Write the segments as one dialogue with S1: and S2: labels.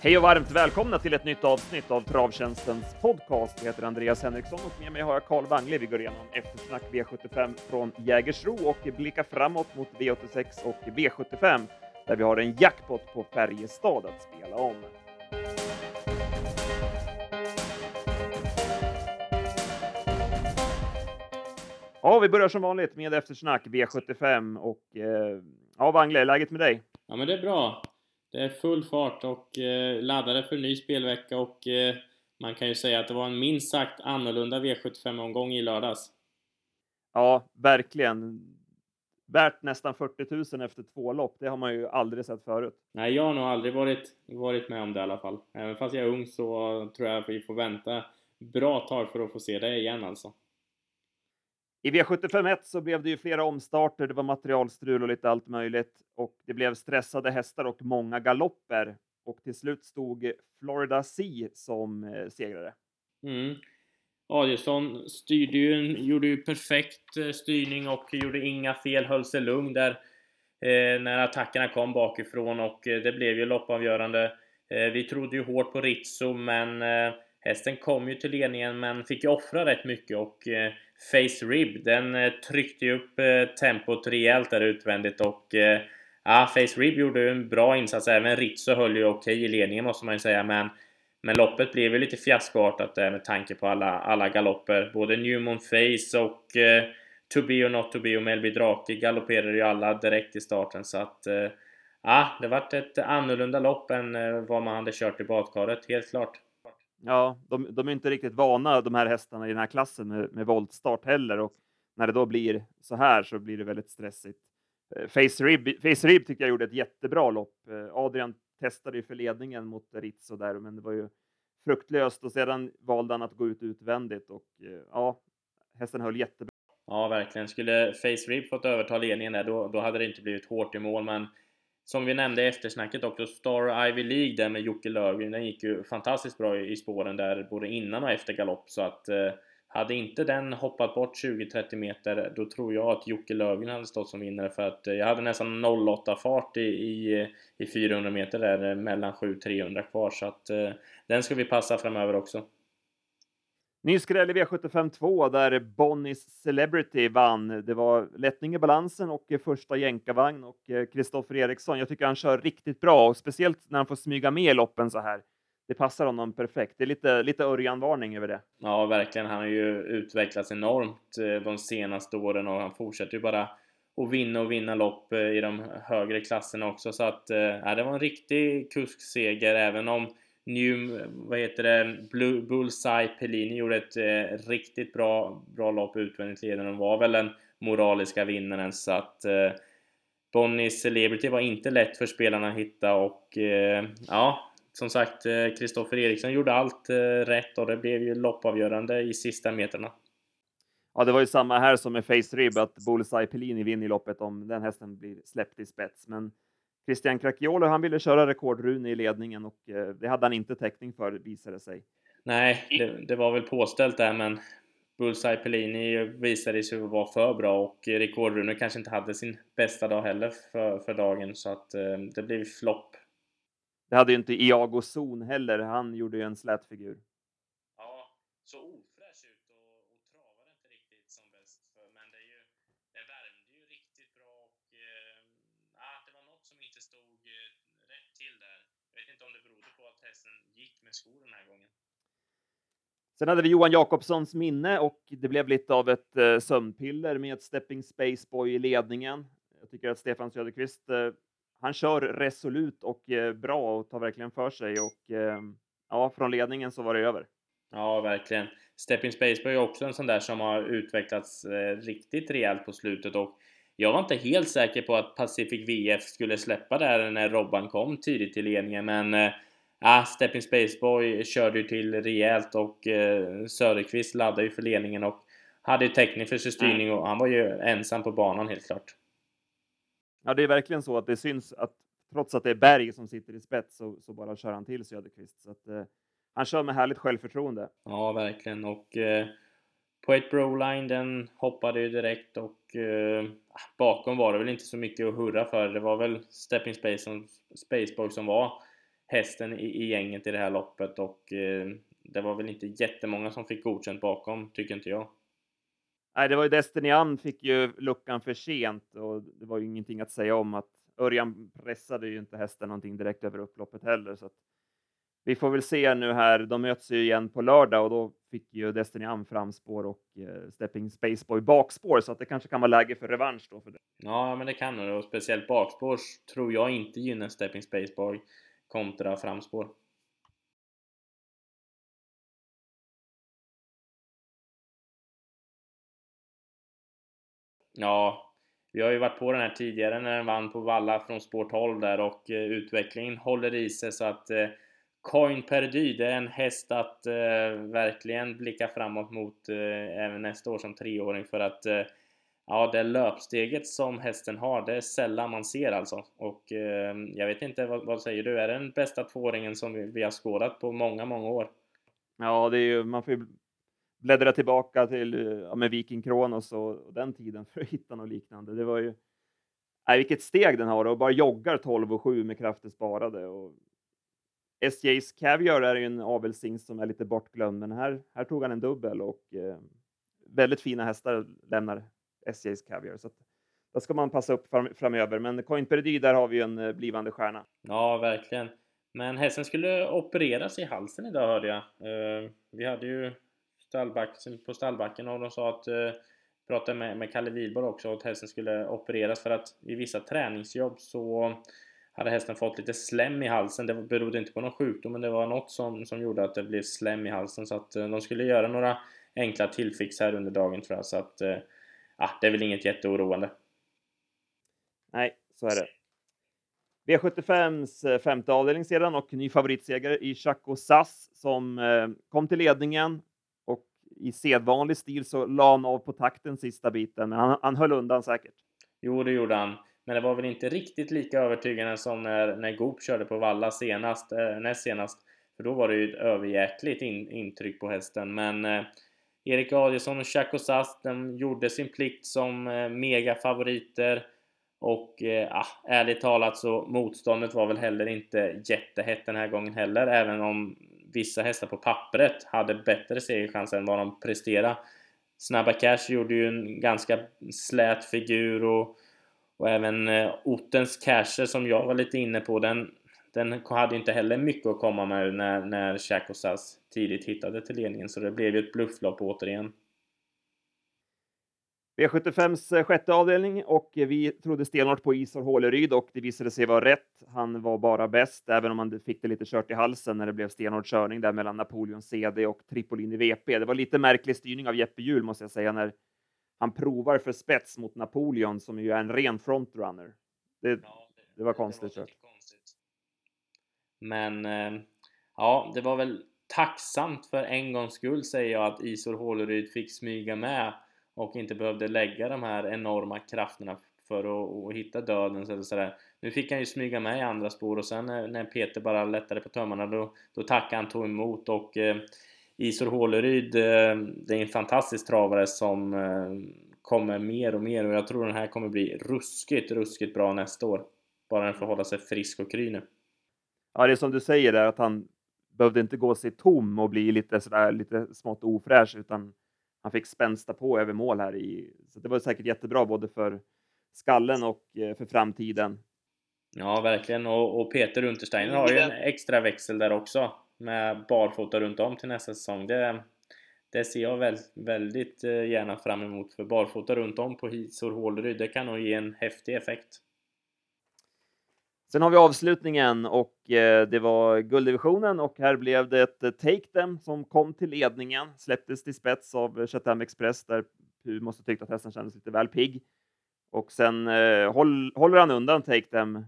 S1: Hej och varmt välkomna till ett nytt avsnitt av Travtjänstens podcast. Jag heter Andreas Henriksson och med mig har jag Carl Wangle. Vi går igenom eftersnack V75 från Jägersro och blickar framåt mot V86 och V75 där vi har en jackpot på Färjestad att spela om. Ja, vi börjar som vanligt med eftersnack V75 och eh, ja, Wangle, läget med dig?
S2: Ja, men det är bra. Det är full fart och eh, laddade för en ny spelvecka och eh, man kan ju säga att det var en minst sagt annorlunda V75-omgång i lördags.
S1: Ja, verkligen. Värt nästan 40 000 efter två lopp, det har man ju aldrig sett förut.
S2: Nej, jag har nog aldrig varit, varit med om det i alla fall. Även fast jag är ung så tror jag att vi får vänta bra tag för att få se det igen alltså.
S1: I V751 så blev det ju flera omstarter, det var materialstrul och lite allt möjligt och det blev stressade hästar och många galopper och till slut stod Florida Sea som eh, segrare.
S2: Mm. Adielsson styrde ju, gjorde ju perfekt eh, styrning och gjorde inga fel, höll sig lugn där eh, när attackerna kom bakifrån och eh, det blev ju loppavgörande. Eh, vi trodde ju hårt på Rizzo men eh, hästen kom ju till ledningen men fick ju offra rätt mycket och Face Rib, den eh, tryckte ju upp eh, tempot rejält där utvändigt och eh, ja, Face Rib gjorde en bra insats. Även Rizzo höll ju okej i ledningen måste man ju säga, men men loppet blev ju lite fiaskoartat där med tanke på alla, alla galopper. Både Newmon Face och eh, To Be or Not To Be och Melby Drake galopperade ju alla direkt i starten så att eh, ja, det vart ett annorlunda lopp än eh, vad man hade kört i badkaret, helt klart.
S1: Ja, de, de är inte riktigt vana de här hästarna i den här klassen med, med voltstart heller och när det då blir så här så blir det väldigt stressigt. Eh, Face Rib, Face Rib tycker jag gjorde ett jättebra lopp. Eh, Adrian testade ju för ledningen mot Rizzo där, men det var ju fruktlöst och sedan valde han att gå ut utvändigt och eh, ja, hästen höll jättebra.
S2: Ja, verkligen. Skulle Face Rib fått överta ledningen där, då, då hade det inte blivit hårt i mål, men som vi nämnde i eftersnacket också, Star Ivy League där med Jocke Lövgren, den gick ju fantastiskt bra i spåren där både innan och efter galopp. Så att eh, hade inte den hoppat bort 20-30 meter då tror jag att Jocke Lövgren hade stått som vinnare. För att eh, jag hade nästan 08 fart i, i, i 400 meter där eh, mellan 7-300 kvar. Så att eh, den ska vi passa framöver också.
S1: Ny skräll i V75 2 där Bonnies Celebrity vann. Det var lättning i balansen och första jänkarvagn och eh, Kristoffer Eriksson. Jag tycker han kör riktigt bra och speciellt när han får smyga med i loppen så här. Det passar honom perfekt. Det är lite, lite Örjan-varning över det.
S2: Ja, verkligen. Han har ju utvecklats enormt eh, de senaste åren och han fortsätter ju bara att vinna och vinna lopp eh, i de högre klasserna också. Så att, ja, det var en riktig kuskseger även om New, vad heter det, Blue, Bullseye Pellini gjorde ett eh, riktigt bra, bra lopp utvändigt ledande och var väl den moraliska vinnaren så att eh, Bonnies Celebrity var inte lätt för spelarna att hitta och eh, ja, som sagt, Kristoffer eh, Eriksson gjorde allt eh, rätt och det blev ju loppavgörande i sista metrarna.
S1: Ja, det var ju samma här som med Face Rib, att Bullseye Pellini vinner loppet om den hästen blir släppt i spets. Men Christian Crachiolo, han ville köra rekordrune i ledningen och eh, det hade han inte täckning för visade sig.
S2: Nej, det, det var väl påställt där men Bullseye Pellini visade sig vara för bra och rekordrune kanske inte hade sin bästa dag heller för, för dagen så att eh, det blev flopp.
S1: Det hade ju inte Iago Zon heller, han gjorde ju en slät figur.
S2: Ja, så med skor den här gången.
S1: Sen hade vi Johan Jakobssons minne och det blev lite av ett eh, sömnpiller med Stepping Space Boy i ledningen. Jag tycker att Stefan Söderqvist, eh, han kör resolut och eh, bra och tar verkligen för sig och ja, från ledningen så var det över.
S2: Ja, verkligen. Stepping Space Boy är också en sån där som har utvecklats riktigt rejält på slutet och jag var inte helt säker på att Pacific VF skulle släppa där när Robban kom tidigt i ledningen, men Ja, Stepping Space Boy körde ju till rejält och eh, Söderqvist laddade ju för ledningen och hade ju täckning för sin styrning och han var ju ensam på banan helt klart.
S1: Ja, det är verkligen så att det syns att trots att det är Berg som sitter i spets så, så bara kör han till Söderqvist. Så att, eh, han kör med härligt självförtroende.
S2: Ja, verkligen. Och eh, Poet Broline, den hoppade ju direkt och eh, bakom var det väl inte så mycket att hurra för. Det var väl Stepping Space som, Spaceboy som var hästen i, i gänget i det här loppet och eh, det var väl inte jättemånga som fick godkänt bakom, tycker inte jag.
S1: Nej, det var ju Destiny Ann fick ju luckan för sent och det var ju ingenting att säga om att Örjan pressade ju inte hästen någonting direkt över upploppet heller. Så att vi får väl se nu här. De möts ju igen på lördag och då fick ju Destiny Am framspår och eh, Stepping Spaceboy bakspår så att det kanske kan vara läge för revansch då för det.
S2: Ja, men det kan det och speciellt bakspår tror jag inte gynnar Stepping Spaceboy kontra framspår. Ja, vi har ju varit på den här tidigare när den vann på Valla från spår 12 där och eh, utvecklingen håller i sig så att eh, Coin Perdy, det är en häst att eh, verkligen blicka framåt mot eh, även nästa år som treåring för att eh, ja, det löpsteget som hästen har, det är sällan man ser alltså. Och eh, jag vet inte, vad, vad, säger du? Är det den bästa tvååringen som vi, vi har skådat på många, många år?
S1: Ja, det är ju, man får ju bläddra tillbaka till ja, med Viking Kronos och, och den tiden för att hitta något liknande. Det var ju Nej, vilket steg den har och bara joggar 12 och 7 med krafter sparade. Och SJs Caviar är ju en avelshingst som är lite bortglömd, men här, här tog han en dubbel och eh, väldigt fina hästar lämnar SJs Caviar. Så att, då ska man passa upp fram, framöver. Men Coinperdy, där har vi ju en eh, blivande stjärna.
S2: Ja, verkligen. Men hästen skulle opereras i halsen idag hörde jag. Eh, vi hade ju stallbacken, på stallbacken och de sa att eh, pratade med, med Kalle Wihlborg också att hästen skulle opereras för att i vissa träningsjobb så hade hästen fått lite slem i halsen. Det berodde inte på någon sjukdom men det var något som, som gjorde att det blev slem i halsen så att eh, de skulle göra några enkla tillfix här under dagen tror jag så att eh, eh, ja, det är väl inget jätteoroande.
S1: Nej, så är det. V75s eh, femte avdelning sedan och ny favoritseger i Chaco Sass som kom till ledningen och i sedvanlig stil så la han av på takten sista biten, men han, han höll undan säkert.
S2: Jo, det gjorde han. Men det var väl inte riktigt lika övertygande som när, när Goop körde på Valla senast, eh, näst senast. För då var det ju ett överjäkligt in, intryck på hästen. Men eh, Erik Adielsson och Chaco Sass, de gjorde sin plikt som eh, megafavoriter. Och eh, ah, ärligt talat så motståndet var väl heller inte jättehett den här gången heller. Även om vissa hästar på pappret hade bättre segerchanser än vad de presterade. Snabba Cash gjorde ju en ganska slät figur och och även eh, Ottens Casher som jag var lite inne på, den, den hade inte heller mycket att komma med när, när Chakosas tidigt hittade till ledningen. Så det blev ju ett blufflopp återigen.
S1: V75s eh, sjätte avdelning och vi trodde stenhårt på Isor Håleryd och det visade sig vara rätt. Han var bara bäst, även om han fick det lite kört i halsen när det blev stenhård körning där mellan Napoleon CD och Tripolini VP. Det var lite märklig styrning av Jeppe Hjul måste jag säga när han provar för spets mot Napoleon som ju är en ren frontrunner. Det, ja, det, det var konstigt det var konstigt.
S2: Men eh, ja, det var väl tacksamt för en gångs skull säger jag att Isor Håleryd fick smyga med och inte behövde lägga de här enorma krafterna för att, att hitta döden eller sådär. Nu fick han ju smyga med i andra spår och sen eh, när, Peter bara lättade på tömmarna då, då tackade han tog emot och eh, Isor Håleryd, eh, det är en fantastisk travare som eh, kommer mer och mer och jag tror den här kommer bli ruskigt, ruskigt bra nästa år. Bara den får hålla sig frisk och kry nu.
S1: Ja, det är som du säger där att han behövde inte gå sig tom och bli lite sådär lite smått ofräsch utan han fick spänsta på över mål här i. Så det var säkert jättebra både för skallen och eh, för framtiden.
S2: Ja, verkligen. Och, och Peter Untersteiner har ju en extra växel där också med barfota runt om till nästa säsong. Det, det ser jag väl, väldigt eh, gärna fram emot för barfota runt om på Hisor Håleryd, det kan nog ge en häftig effekt.
S1: Sen har vi avslutningen och eh, det var gulddivisionen och här blev det ett eh, Take Them som kom till ledningen, släpptes till spets av Chatham Express där Pu måste tyckt att hästen kändes lite väl pigg. Och sen eh, håll, håller han undan Take Them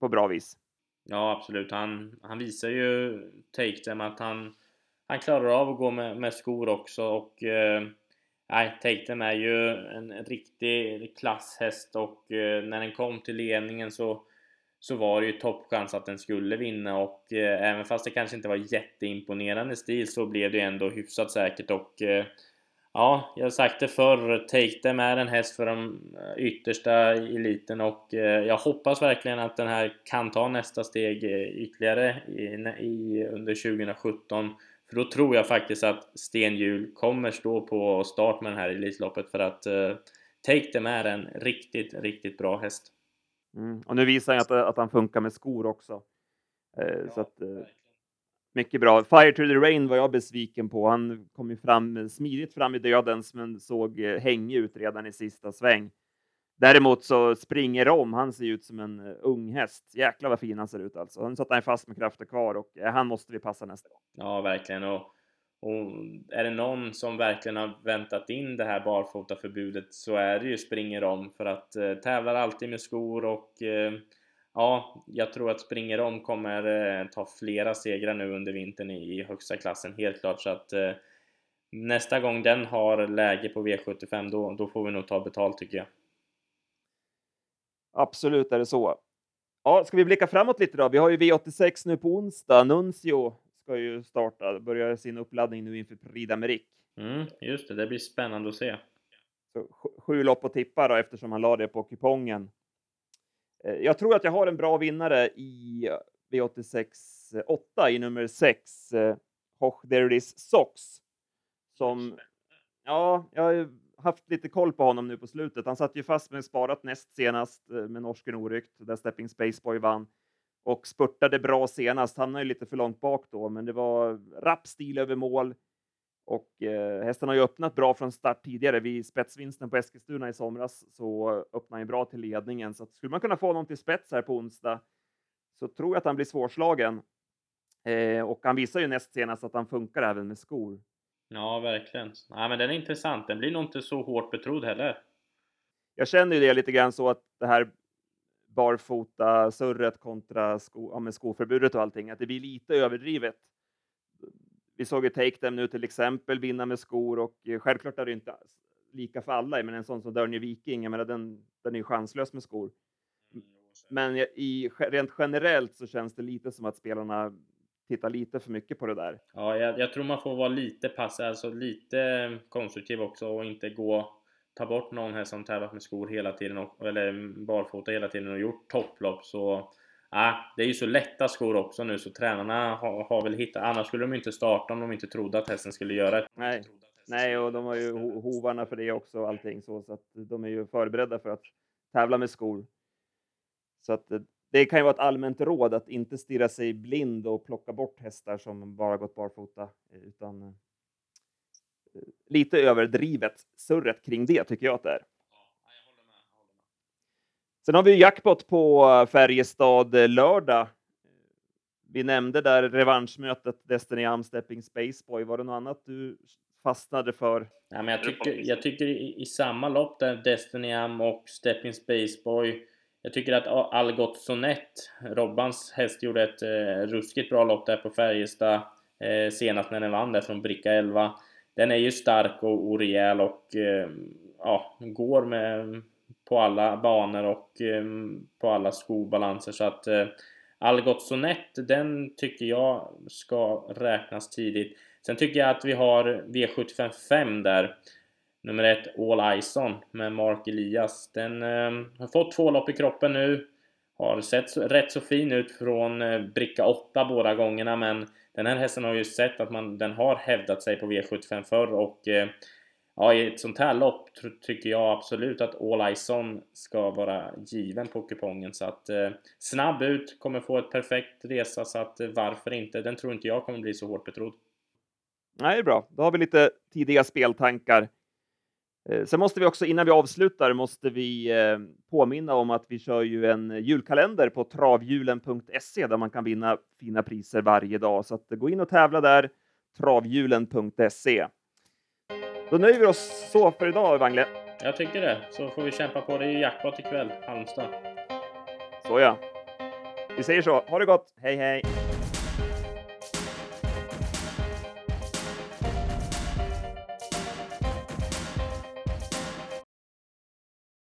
S1: på bra vis.
S2: Ja, absolut. Han, han visar ju Take Them att han, han klarar av att gå med, med skor också och eh, nej, Take Them är ju en, en riktig klasshäst och eh, när den kom till ledningen så så var det ju toppchans att den skulle vinna och eh, även fast det kanske inte var jätteimponerande stil så blev det ändå hyfsat säkert och eh, Ja, jag har sagt det förr. Take Them är en häst för de eh, yttersta eliten och eh, jag hoppas verkligen att den här kan ta nästa steg eh, ytterligare i, i, under 2017. För då tror jag faktiskt att Sten Hjul kommer stå på start med det här Elitloppet för att eh, Take Them är en riktigt, riktigt bra häst.
S1: Mm. Och nu visar han att, att han funkar med skor också. Eh, ja, så att, eh, mycket bra. Fire to the Rain var jag besviken på. Han kom ju fram smidigt fram i dödens, men såg eh, hängig ut redan i sista sväng. Däremot så springer om. Han ser ut som en uh, ung häst. Jäklar vad fin han ser ut alltså. Nu satt han fast med krafter kvar och han måste vi passa nästa gång.
S2: Ja, verkligen. Och, och, är det någon som verkligen har väntat in det här barfotaförbudet så är det ju springer om för att eh, tävlar alltid med skor och eh, ja, jag tror att springer om kommer eh, ta flera segrar nu under vintern i, i högsta klassen helt klart så att eh, nästa gång den har läge på V75 då, då får vi nog ta betalt tycker jag.
S1: Absolut är det så. Ja, ska vi blicka framåt lite då? Vi har ju V86 nu på onsdag. Nuncio ska ju starta, börja sin uppladdning nu inför Prix d'Amérique.
S2: Mm, just det, det blir spännande att se.
S1: Så, sju lopp att tippa då, eftersom han la det på kupongen. Eh, jag tror att jag har en bra vinnare i V86 8 i nummer 6, eh, Hoch Deris Sox. Som, ja, jag haft lite koll på honom nu på slutet. Han satt ju fast med sparat näst senast eh, med norsken oryckt där Stepping Spaceboy vann och spurtade bra senast. Hamnade ju lite för långt bak då, men det var rapp stil över mål och eh, hästen har ju öppnat bra från start tidigare. Vid spetsvinsten på Eskilstuna i somras så öppnade han bra till ledningen. Så att skulle man kunna få honom till spets här på onsdag så tror jag att han blir svårslagen. Eh, och han visar ju näst senast att han funkar även med skor.
S2: Ja, verkligen. Nej, men den är intressant. Den blir nog inte så hårt betrodd heller.
S1: Jag känner ju det lite grann så att det här barfota surret kontra sko, ja, med skoförbudet och allting, att det blir lite överdrivet. Vi såg ju Take Them nu till exempel vinna med skor och eh, självklart är det inte lika för alla, men en sån som Dörnje Viking, jag menar, den, den är ju chanslös med skor. Mm, men i, rent generellt så känns det lite som att spelarna titta lite för mycket på det där.
S2: Ja, jag, jag tror man får vara lite passiv, alltså lite konstruktiv också och inte gå ta bort någon här som tävlat med skor hela tiden och, eller barfota hela tiden och gjort topplopp så äh, det är ju så lätta skor också nu så tränarna har, har väl hittat, annars skulle de inte starta om de inte trodde att hästen skulle göra det.
S1: Nej, Nej och de har ju hovarna för det också och allting så, så att de är ju förberedda för att tävla med skor. Så att det kan ju vara ett allmänt råd att inte stirra sig blind och plocka bort hästar som bara gått barfota, utan lite överdrivet surret kring det tycker jag att det är. Sen har vi jackpot på Färjestad lördag. Vi nämnde där revanschmötet Destiny Am Stepping Spaceboy. Var det något annat du fastnade för?
S2: Ja, men jag, tycker, jag tycker i, i samma lopp där Destiny Am och Stepping Spaceboy jag tycker att Algot Sonett, Robbans häst, gjorde ett eh, ruskigt bra lopp där på Färjestad eh, senast när den vann där från bricka 11. Den är ju stark och, och rejäl och ja, går med på alla banor och eh, på alla skobalanser så att eh, Algot Sonett, den tycker jag ska räknas tidigt. Sen tycker jag att vi har V755 där Nummer ett, All Ison med Mark Elias. Den eh, har fått två lopp i kroppen nu. Har sett så, rätt så fin ut från eh, bricka 8 båda gångerna men den här hästen har ju sett att man, den har hävdat sig på V75 förr och eh, ja, i ett sånt här lopp tycker jag absolut att All Ison ska vara given på kupongen så att eh, snabb ut, kommer få ett perfekt resa så att eh, varför inte? Den tror inte jag kommer bli så hårt betrodd.
S1: Nej, det är bra. Då har vi lite tidiga speltankar. Eh, sen måste vi också, innan vi avslutar, måste vi eh, påminna om att vi kör ju en julkalender på travhjulen.se där man kan vinna fina priser varje dag. Så att gå in och tävla där, travhjulen.se. Då nöjer vi oss så för idag, Wangle.
S2: Jag tycker det. Så får vi kämpa på. Det är ju jackpot ikväll, Halmstad.
S1: Så ja. Vi säger så. Ha det gott. Hej, hej!